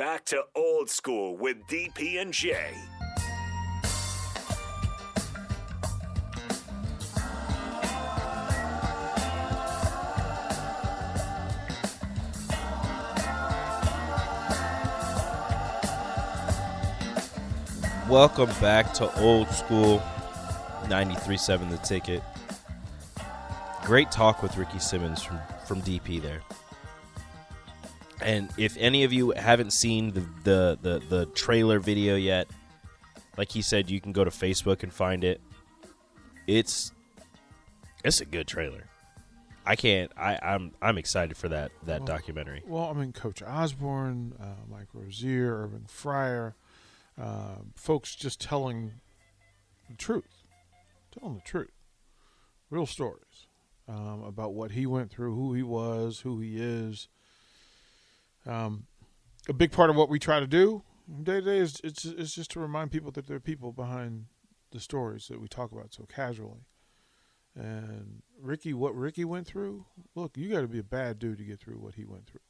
back to old school with DP and J. Welcome back to old school 93.7 The Ticket. Great talk with Ricky Simmons from, from DP there. And if any of you haven't seen the, the, the, the trailer video yet, like he said, you can go to Facebook and find it. It's it's a good trailer. I can't. I, I'm I'm excited for that that Well, documentary. Well, I mean, Coach Osborne, uh, Mike Rozier, Irving Fryar, uh, folks just telling the truth, telling the truth, real stories um, about what he went through, who he was, who he is. Um, a big part of what we try to do day to day is it's, it's just to remind people that there are people behind the stories that we talk about so casually. And Ricky, what Ricky went through, look, you got to be a bad dude to get through what he went through.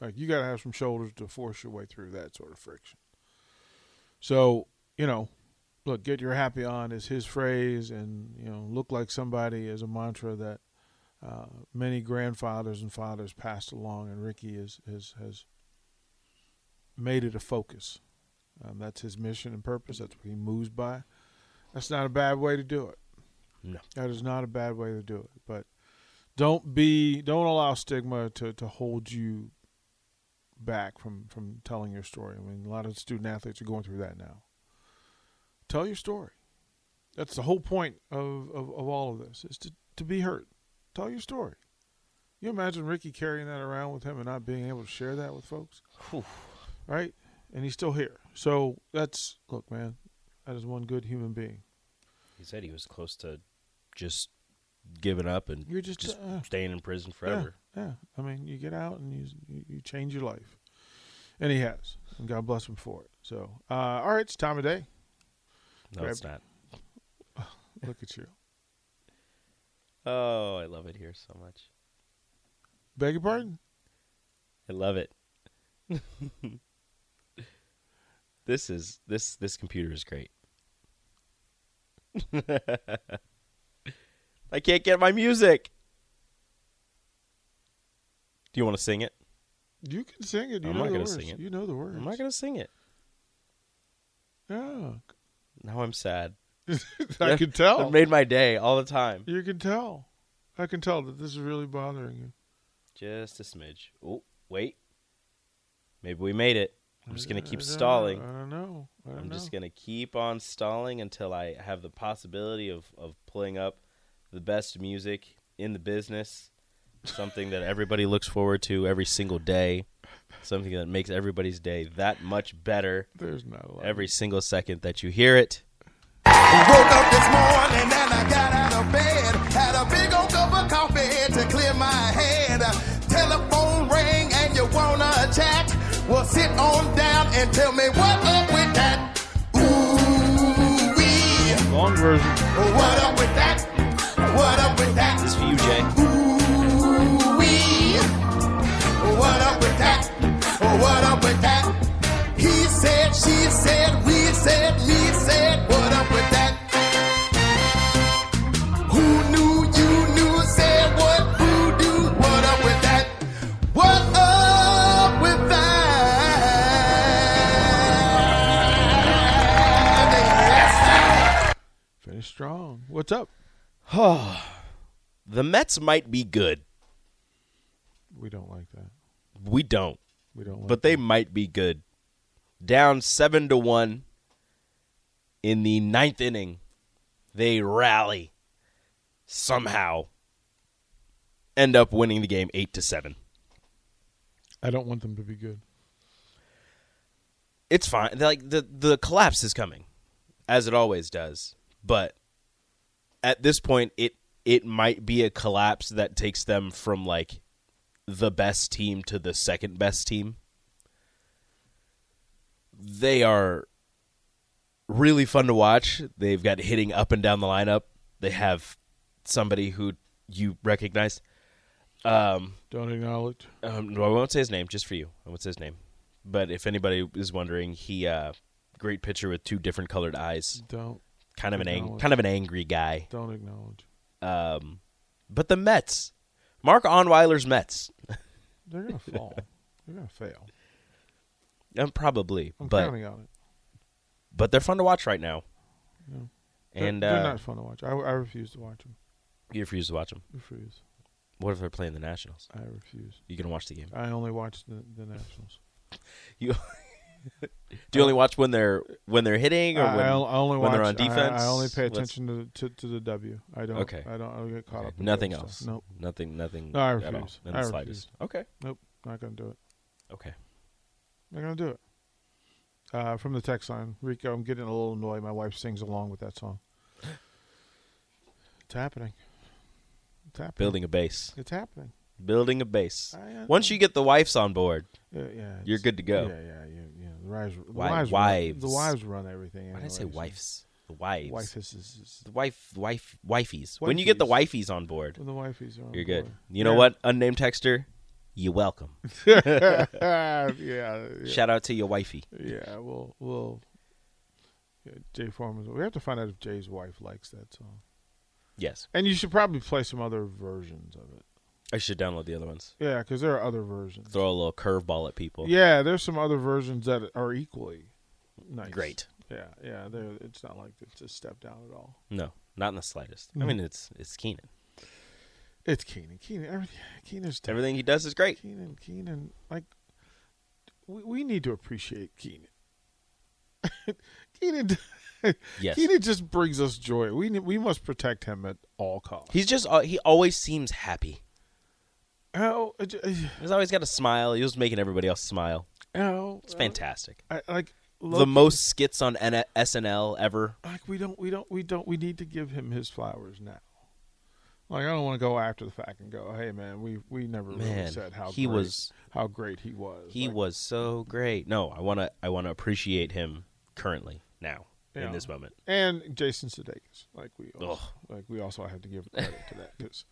Like you got to have some shoulders to force your way through that sort of friction. So you know, look, get your happy on is his phrase, and you know, look like somebody is a mantra that uh, many grandfathers and fathers passed along, and Ricky is has has made it a focus. Um, that's his mission and purpose. That's what he moves by. That's not a bad way to do it. No. That is not a bad way to do it. But don't be don't allow stigma to, to hold you back from, from telling your story. I mean a lot of student athletes are going through that now. Tell your story. That's the whole point of, of, of all of this, is to, to be heard. Tell your story. You imagine Ricky carrying that around with him and not being able to share that with folks? Whew. Right? And he's still here. So that's look, man, that is one good human being. He said he was close to just giving up and You're just, just uh, staying in prison forever. Yeah, yeah. I mean, you get out and you, you you change your life, and he has, and God bless him for it. So, uh, all right, it's time of day. No, Grab- it's not. Look at you. Oh, I love it here so much. Beg your pardon. I love it. this is this this computer is great. I can't get my music. Do you want to sing it? You can sing it. You I'm know not the gonna sing it. You know the words. I'm not going to sing it. Yeah, Now I'm sad. I can tell. It made my day all the time. You can tell. I can tell that this is really bothering you. Just a smidge. Oh, wait. Maybe we made it. I'm just going to keep I stalling. I don't know. I I'm just gonna keep on stalling until I have the possibility of, of pulling up the best music in the business, something that everybody looks forward to every single day, something that makes everybody's day that much better There's not a lot. every single second that you hear it. Woke up this morning and I got out of bed. Had a big old cup of coffee to clear my head. Telephone and you wanna chat? Well, sit on down and tell me what up with that. Ooh wee. long version. What up with that? Strong. What's up? The Mets might be good. We don't like that. We don't, We don't. Like but they might be good. Down seven to one in the ninth inning, they rally somehow. End up winning the game eight to seven. I don't want them to be good. It's fine. Like the the collapse is coming, as it always does. But at this point, it it might be a collapse that takes them from like the best team to the second best team. They are really fun to watch. They've got hitting up and down the lineup. They have somebody who you recognize. Um, Don't acknowledge. Um, no, I won't say his name, just for you. I won't say his name. But if anybody is wondering, he uh, great pitcher with two different colored eyes. Don't Kind of an ang- kind of an angry guy. don't acknowledge. Um, but the Mets, Mark Onweiler's Mets, They're gonna fall. They're gonna fail. um, probably, I'm but counting on it. but they're fun to watch right now. Yeah. They're- And they're uh, not fun to watch. I, I refuse to watch them. you refuse to watch them. Refuse. What if they're playing the Nationals? I refuse. You gonna watch the game? I only watch the, the Nationals. You do you only watch when they're when they're hitting or I, when, I only when watch, they're on defense? I, only pay attention to, to to the W. I don't. Okay. I don't. I don't get caught Okay, up. in nothing else. Stuff. Nope. Nothing. Nothing. No, I refuse. I the refuse. slightest. Okay. Nope. Not gonna do it. Okay. Not gonna do it. Uh, from the text line, Rico, I'm getting a little annoyed. My wife sings along with that song. It's happening. It's happening. Building a base. It's happening. Building a base. I, uh, Once you get the wives on board, yeah, yeah, you're good to go. Yeah, yeah, yeah. The wives, the wives, wives. Run, the wives run everything. why did I say wives? The wives. Wife is, is, is The wife. Wife. Wifeys. When you get the wifeys on board, when the wifeys are you're good. board. You know Yeah. what? Unnamed texter. You welcome. yeah, yeah, Shout out to your wifey. yeah. We'll we'll. Yeah, Jay Foreman. We have to find out if Jay's wife likes that song. Yes. And you should probably play some other versions of it. I should download the other ones. Yeah, because there are other versions. Throw a little curveball at people. Yeah, there's some other versions that are equally nice. Great. Yeah, yeah. They're, it's not like it's a step down at all. No, not in the slightest. I Mhm. mean, it's it's Kenan. It's Kenan. Kenan. Everything. Kenan's tough. Everything he does is great. Kenan. Kenan. Like, we we need to appreciate Kenan. Kenan. Yes. Kenan just brings us joy. We we must protect him at all costs. He's just uh, he always seems happy. Oh, uh, He's always got a smile. He was making everybody else smile. oh, It's fantastic. I, like the most skits on N- SNL ever. like we don't we don't we don't we need to give him his flowers now. Like I don't want to go after the fact and go, hey man, we we never really said how he great, was how great he was. he Like, was so great. No, I want to I want to appreciate him currently now Yeah. in this moment. and Jason Sudeikis. Like we also, like we also have to give credit to that because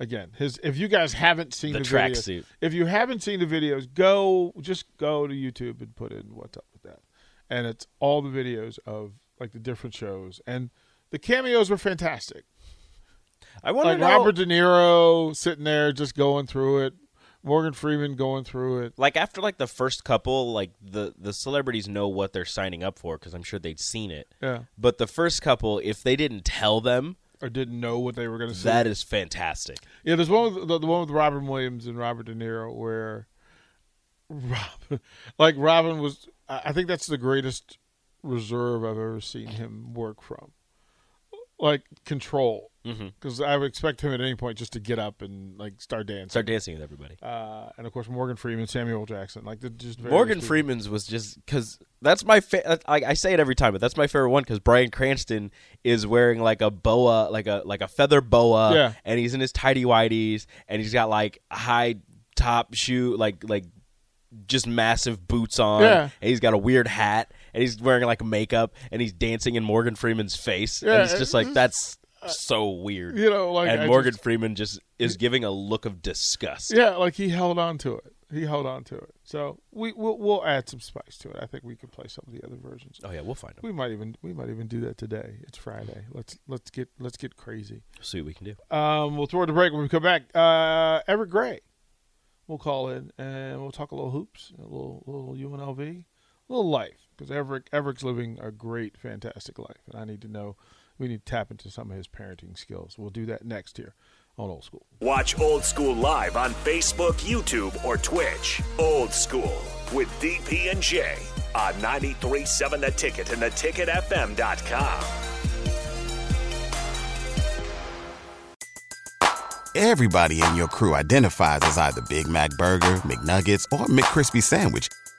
again, his if you guys haven't seen The the, videos, tracksuit. if you haven't seen the videos, go just go to YouTube and put in what's up with that, and it's all the videos of like the different shows and the cameos were fantastic. I want to Like know Robert De Niro sitting there just going through it, Morgan Freeman going through it. like after like the first couple like the the celebrities know what they're signing up for because I'm sure they'd seen it. Yeah, But the first couple if they didn't tell them, or didn't know what they were going to see. that is fantastic. Yeah, there's one with the, the one with Robin Williams and Robert De Niro where Robin, like Robin was. I think that's the greatest reserve I've ever seen him work from. Like control, because I would expect him at any point just to get up and like start dancing. Start dancing with everybody. Uh, and of course Morgan Freeman, Samuel Jackson, like the just Morgan. Freeman's was just because that's my fa- I, I say it every time, but that's my favorite one because Bryan Cranston is wearing like a boa, like a like a feather boa, Yeah. and he's in his tidy whities, and he's got like high top shoe, like like just massive boots on, Yeah. and he's got a weird hat, and he's wearing like makeup, and he's dancing in Morgan Freeman's face, Yeah, and it's just like that's so weird, You know, like and I Morgan just- Freeman just is giving a look of disgust. Yeah, like he held on to it. He held on to it. So we we'll, we'll add some spice to it. I think we can play some of the other versions. Oh yeah, we'll find him. We might even we might even do that today. It's Friday. Let's let's get let's get crazy. See what we can do. Um, we'll throw it to break when we come back. Uh, Everett Gray, we'll call in and we'll talk a little hoops, a little little UNLV, little life because Everett Everett's living a great, fantastic life, and I need to know. We need to tap into some of his parenting skills. We'll do that next here on Old School. Watch Old School live on Facebook, YouTube, or Twitch. Old School with DP and J on 93.7 The Ticket and theticketfm.com. Everybody in your crew identifies as either Big Mac Burger, McNuggets, or McCrispy Sandwich.